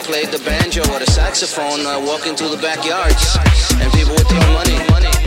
played the banjo or the saxophone uh, walking through the backyards, and people would throw money.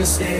Mistake, another